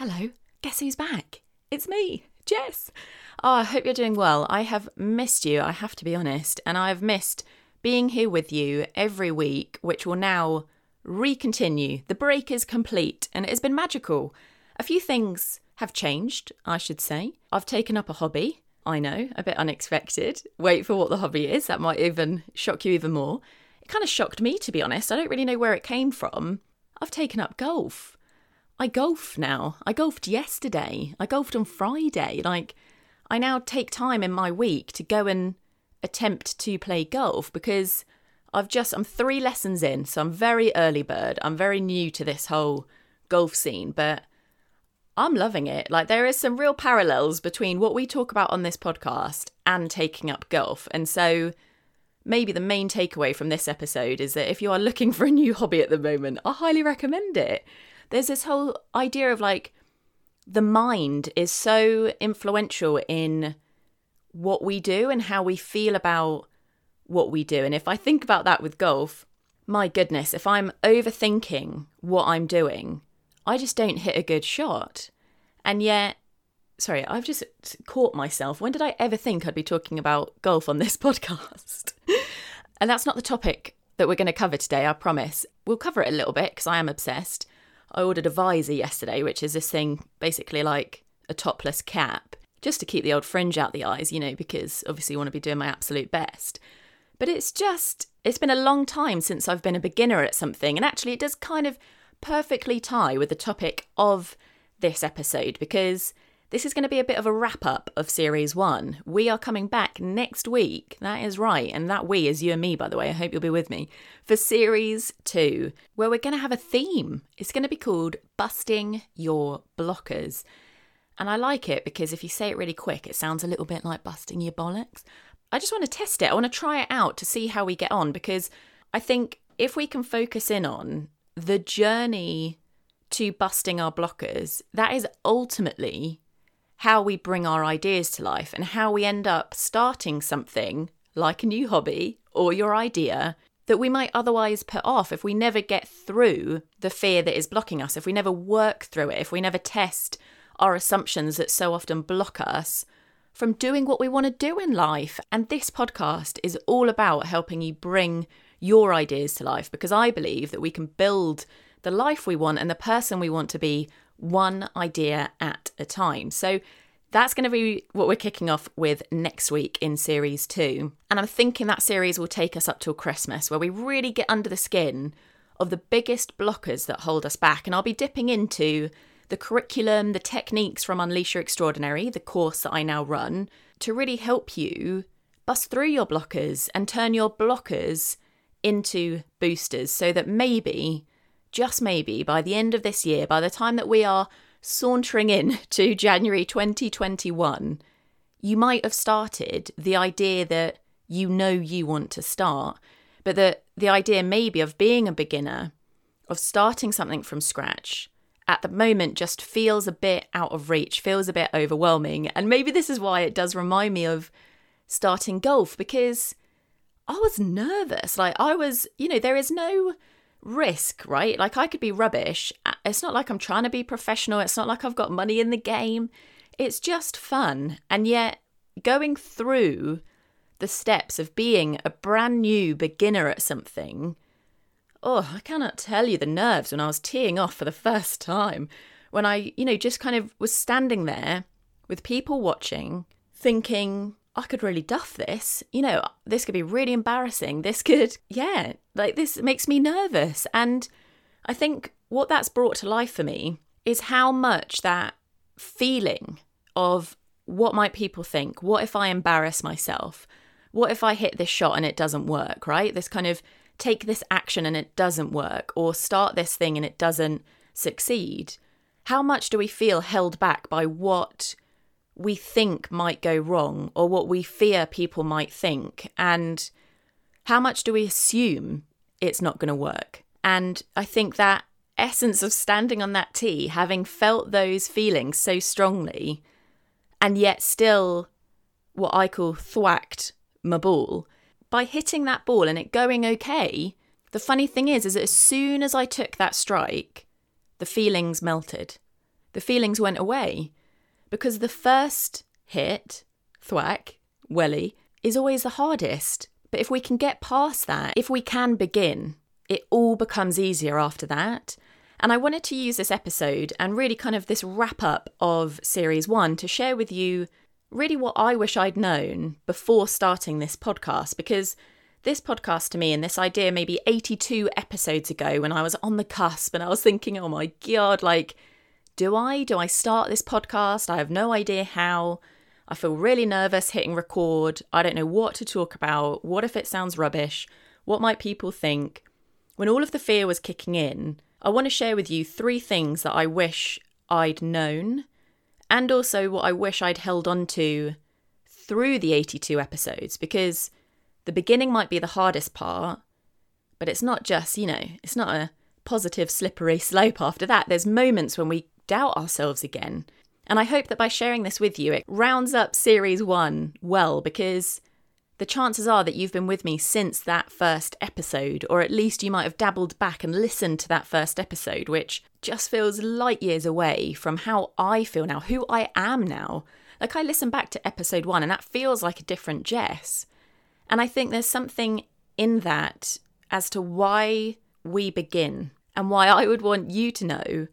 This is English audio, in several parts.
Hello, guess who's back? It's me, Jess. Oh, I hope you're doing well. I have missed you, I have to be honest, and I have missed being here with you every week, which will now recontinue. The break is complete and it has been magical. A few things have changed, I should say. I've taken up a hobby. I know, a bit unexpected. Wait for what the hobby is, that might even shock you even more. It kind of shocked me, to be honest. I don't really know where it came from. I've taken up golf. I golf now. I golfed yesterday. I golfed on Friday. Like, I now take time in my week to go and attempt to play golf because I've just, I'm three lessons in, so I'm very early bird. I'm very new to this whole golf scene, but I'm loving it. Like, there is some real parallels between what we talk about on this podcast and taking up golf. And so, maybe the main takeaway from this episode is that if you are looking for a new hobby at the moment, I highly recommend it. There's this whole idea of like, the mind is so influential in what we do and how we feel about what we do. And if I think about that with golf, my goodness, if I'm overthinking what I'm doing, I just don't hit a good shot. And yet, sorry, I've just caught myself. When did I ever think I'd be talking about golf on this podcast? and that's not the topic that we're going to cover today, I promise. We'll cover it a little bit because I am obsessed. I ordered a visor yesterday, which is this thing basically like a topless cap, just to keep the old fringe out the eyes, you know, because obviously you want to be doing my absolute best. But it's just, it's been a long time since I've been a beginner at something, and actually it does kind of perfectly tie with the topic of this episode because this is going to be a bit of a wrap up of series one. We are coming back next week. That is right. And that we is you and me, by the way. I hope you'll be with me for series two, where we're going to have a theme. It's going to be called Busting Your Blockers. And I like it because if you say it really quick, it sounds a little bit like busting your bollocks. I just want to test it. I want to try it out to see how we get on because I think if we can focus in on the journey to busting our blockers, that is ultimately how we bring our ideas to life and how we end up starting something like a new hobby or your idea that we might otherwise put off if we never get through the fear that is blocking us, if we never work through it, if we never test our assumptions that so often block us from doing what we want to do in life. And this podcast is all about helping you bring your ideas to life because I believe that we can build the life we want and the person we want to be one idea at a time. So that's going to be what we're kicking off with next week in series two. And I'm thinking that series will take us up till Christmas, where we really get under the skin of the biggest blockers that hold us back. And I'll be dipping into the curriculum, the techniques from Unleash Your Extraordinary, the course that I now run, to really help you bust through your blockers and turn your blockers into boosters so that maybe just maybe by the end of this year, by the time that we are sauntering in to January 2021, you might have started the idea that you know you want to start, but that the idea maybe of being a beginner, of starting something from scratch, at the moment just feels a bit out of reach, feels a bit overwhelming. And maybe this is why it does remind me of starting golf because I was nervous. Like, I was, you know, there is no risk, right? Like I could be rubbish. Uh, it's not like I'm trying to be professional. It's not like I've got money in the game. It's just fun. And yet, going through the steps of being a brand new beginner at something, oh, I cannot tell you the nerves when I was teeing off for the first time. When I, you know, just kind of was standing there with people watching, thinking, I could really duff this. You know, this could be really embarrassing. This could, yeah, like this makes me nervous. And I think what that's brought to life for me is how much that feeling of what might people think? What if I embarrass myself? What if I hit this shot and it doesn't work, right? This kind of take this action and it doesn't work, or start this thing and it doesn't succeed. How much do we feel held back by what we think might go wrong or what we fear people might think. And how much do we assume it's not going to work? And I think that essence of standing on that tee, having felt those feelings so strongly, and yet still what I call thwacked my ball, by hitting that ball and it going okay, the funny thing is, is that as soon as I took that strike, the feelings melted. the feelings went away. Because the first hit, thwack, welly, is always the hardest. But if we can get past that, if we can begin, it all becomes easier after that. And I wanted to use this episode and really kind of this wrap up of series one to share with you really what I wish I'd known before starting this podcast because this podcast to me and this idea maybe 82 episodes ago when I was on the cusp and I was thinking, oh my God, like, do I? Do I start this podcast? I have no idea how. I feel really nervous hitting record. I don't know what to talk about. What if it sounds rubbish? What might people think? When all of the fear was kicking in, I want to share with you three things that I wish I'd known and also what I wish I'd held on to through the 82 episodes because the beginning might be the hardest part, but it's not just, you know, it's not a positive slippery slope after that. There's moments when we doubt ourselves again. And I hope that by sharing this with you, it rounds up series one well because the chances are that you've been with me since that first episode, or at least you might have dabbled back and listened to that first episode, which just feels light years away from how I feel now, who I am now. Like I listen back to episode one and that feels like a different Jess. And I think there's something in that as to why we begin and why I would want you to know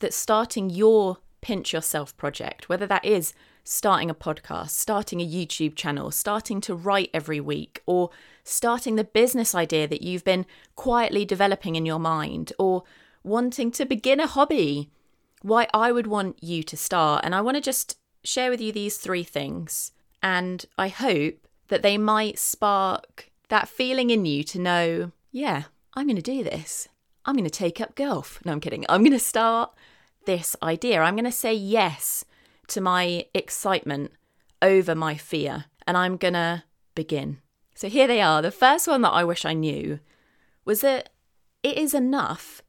that starting your pinch yourself project, whether that is starting a podcast, starting a YouTube channel, starting to write every week, or starting the business idea that you've been quietly developing in your mind, or wanting to begin a hobby, why I would want you to start. And I want to just share with you these three things. And I hope that they might spark that feeling in you to know, yeah, I'm going to do this. I'm going to take up golf. No, I'm kidding. I'm going to start this idea. I'm going to say yes to my excitement over my fear and I'm going to begin. So here they are. The first one that I wish I knew was that it is enough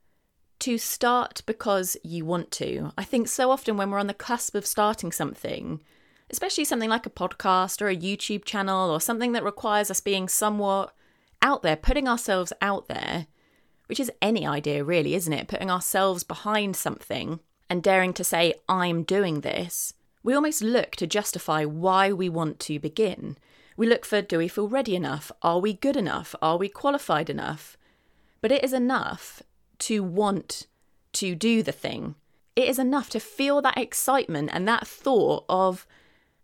to start because you want to. I think so often when we're on the cusp of starting something, especially something like a podcast or a YouTube channel or something that requires us being somewhat out there, putting ourselves out there, which is any idea, really, isn't it? Putting ourselves behind something and daring to say, I'm doing this. We almost look to justify why we want to begin. We look for do we feel ready enough? Are we good enough? Are we qualified enough? But it is enough to want to do the thing. It is enough to feel that excitement and that thought of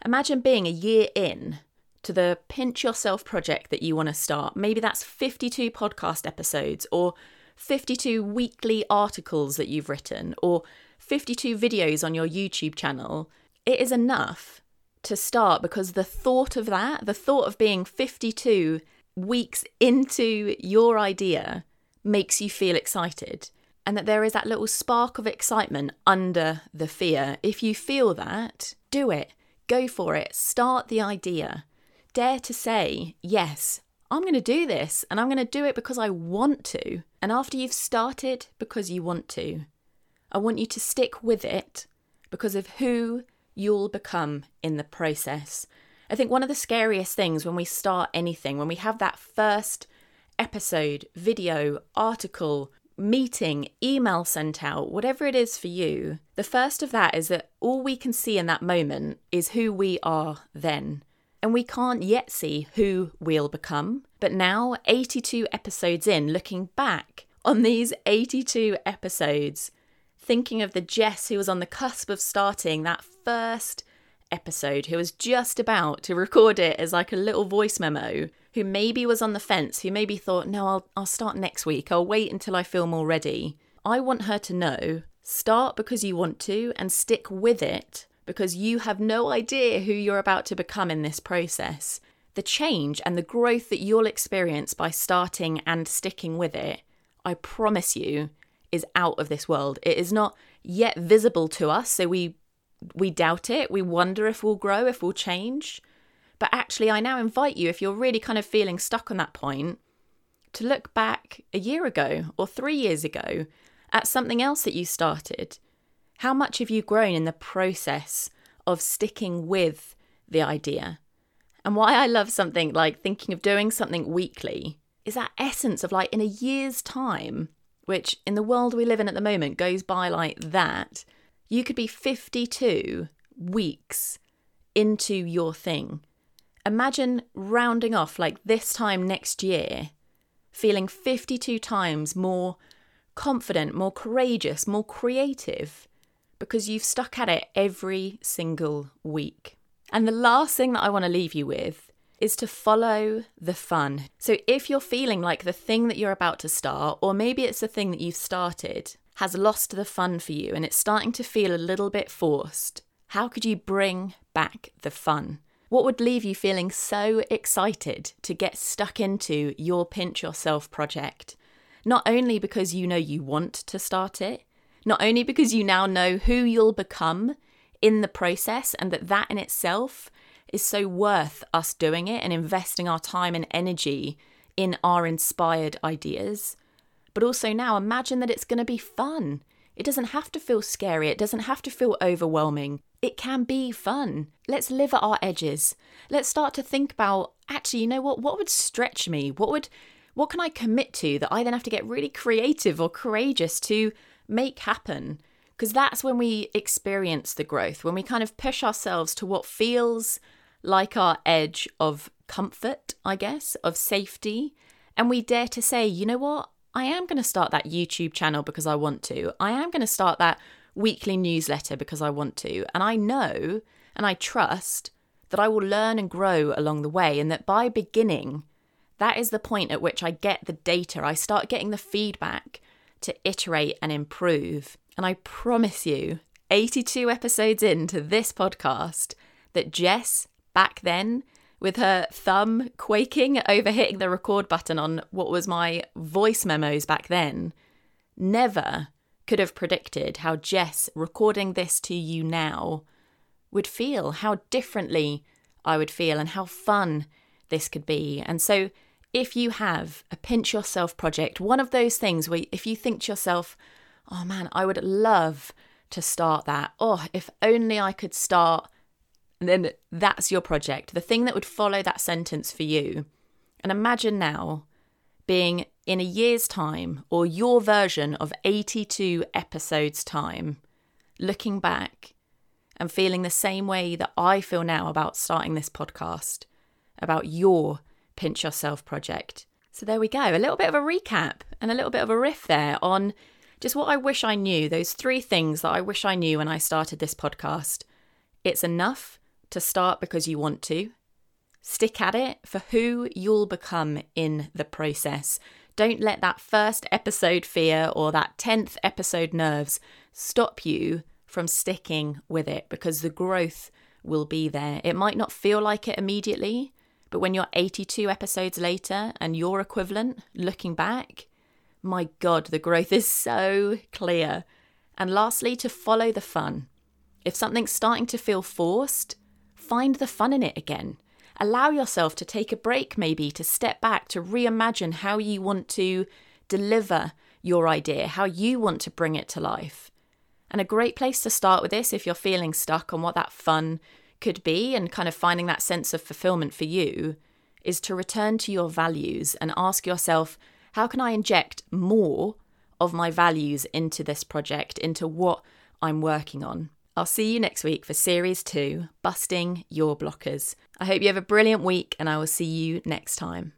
Imagine being a year in to the Pinch Yourself project that you want to start. Maybe that's 52 podcast episodes or 52 weekly articles that you've written or 52 videos on your YouTube channel. It is enough to start because the thought of that, the thought of being 52 weeks into your idea, makes you feel excited. And that there is that little spark of excitement under the fear. If you feel that, do it. Go for it. Start the idea. Dare to say, yes, I'm going to do this and I'm going to do it because I want to. And after you've started because you want to, I want you to stick with it because of who you'll become in the process. I think one of the scariest things when we start anything, when we have that first episode, video, article, meeting, email sent out, whatever it is for you, the first of that is that all we can see in that moment is who we are then. And we can't yet see who we'll become. But now, 82 episodes in, looking back on these 82 episodes, thinking of the Jess who was on the cusp of starting that first episode, who was just about to record it as like a little voice memo, who maybe was on the fence, who maybe thought, no, I'll, I'll start next week, I'll wait until I feel more ready. I want her to know start because you want to and stick with it because you have no idea who you're about to become in this process. The change and the growth that you'll experience by starting and sticking with it, I promise you, is out of this world. It is not yet visible to us, so we we doubt it. We wonder if we'll grow, if we'll change. But actually, I now invite you, if you're really kind of feeling stuck on that point, to look back a year ago or three years ago at something else that you started. How much have you grown in the process of sticking with the idea? And why I love something like thinking of doing something weekly is that essence of like in a year's time, which in the world we live in at the moment goes by like that. You could be 52 weeks into your thing. Imagine rounding off like this time next year, feeling 52 times more confident, more courageous, more creative because you've stuck at it every single week. And the last thing that I want to leave you with is to follow the fun. So if you're feeling like the thing that you're about to start, or maybe it's the thing that you've started, has lost the fun for you and it's starting to feel a little bit forced, how could you bring back the fun? What would leave you feeling so excited to get stuck into your Pinch Yourself project? Not only because you know you want to start it, not only because you now know who you'll become in the process and that that in itself is so worth us doing it and investing our time and energy in our inspired ideas. But also now imagine that it's going to be fun. It doesn't have to feel scary, it doesn't have to feel overwhelming. It can be fun. Let's live at our edges. Let's start to think about actually, you know what? What would stretch me? What would what can I commit to that I then have to get really creative or courageous to make happen? Because that's when we experience the growth, when we kind of push ourselves to what feels like our edge of comfort, I guess, of safety. And we dare to say, you know what? I am going to start that YouTube channel because I want to. I am going to start that weekly newsletter because I want to. And I know and I trust that I will learn and grow along the way, and that by beginning, that is the point at which I get the data. I start getting the feedback to iterate and improve. And I promise you, 82 episodes into this podcast, that Jess back then with her thumb quaking over hitting the record button on what was my voice memos back then, never could have predicted how Jess recording this to you now would feel, how differently I would feel, and how fun this could be. And so, if you have a pinch yourself project, one of those things where if you think to yourself, oh man, I would love to start that. Oh, if only I could start then that's your project, the thing that would follow that sentence for you. And imagine now being in a year's time or your version of 82 episodes' time, looking back and feeling the same way that I feel now about starting this podcast, about your Pinch Yourself project. So there we go, a little bit of a recap and a little bit of a riff there on just what I wish I knew, those three things that I wish I knew when I started this podcast. It's enough to start because you want to. Stick at it for who you'll become in the process. Don't let that first episode fear or that 10th episode nerves stop you from sticking with it because the growth will be there. It might not feel like it immediately, but when you're 82 episodes later and your equivalent looking back, my God, the growth is so clear. And lastly, to follow the fun. If something's starting to feel forced, find the fun in it again. Allow yourself to take a break, maybe to step back, to reimagine how you want to deliver your idea, how you want to bring it to life. And a great place to start with this, if you're feeling stuck on what that fun could be and kind of finding that sense of fulfillment for you, is to return to your values and ask yourself, how can I inject more of my values into this project, into what I'm working on? I'll see you next week for Series 2 Busting Your Blockers. I hope you have a brilliant week and I will see you next time.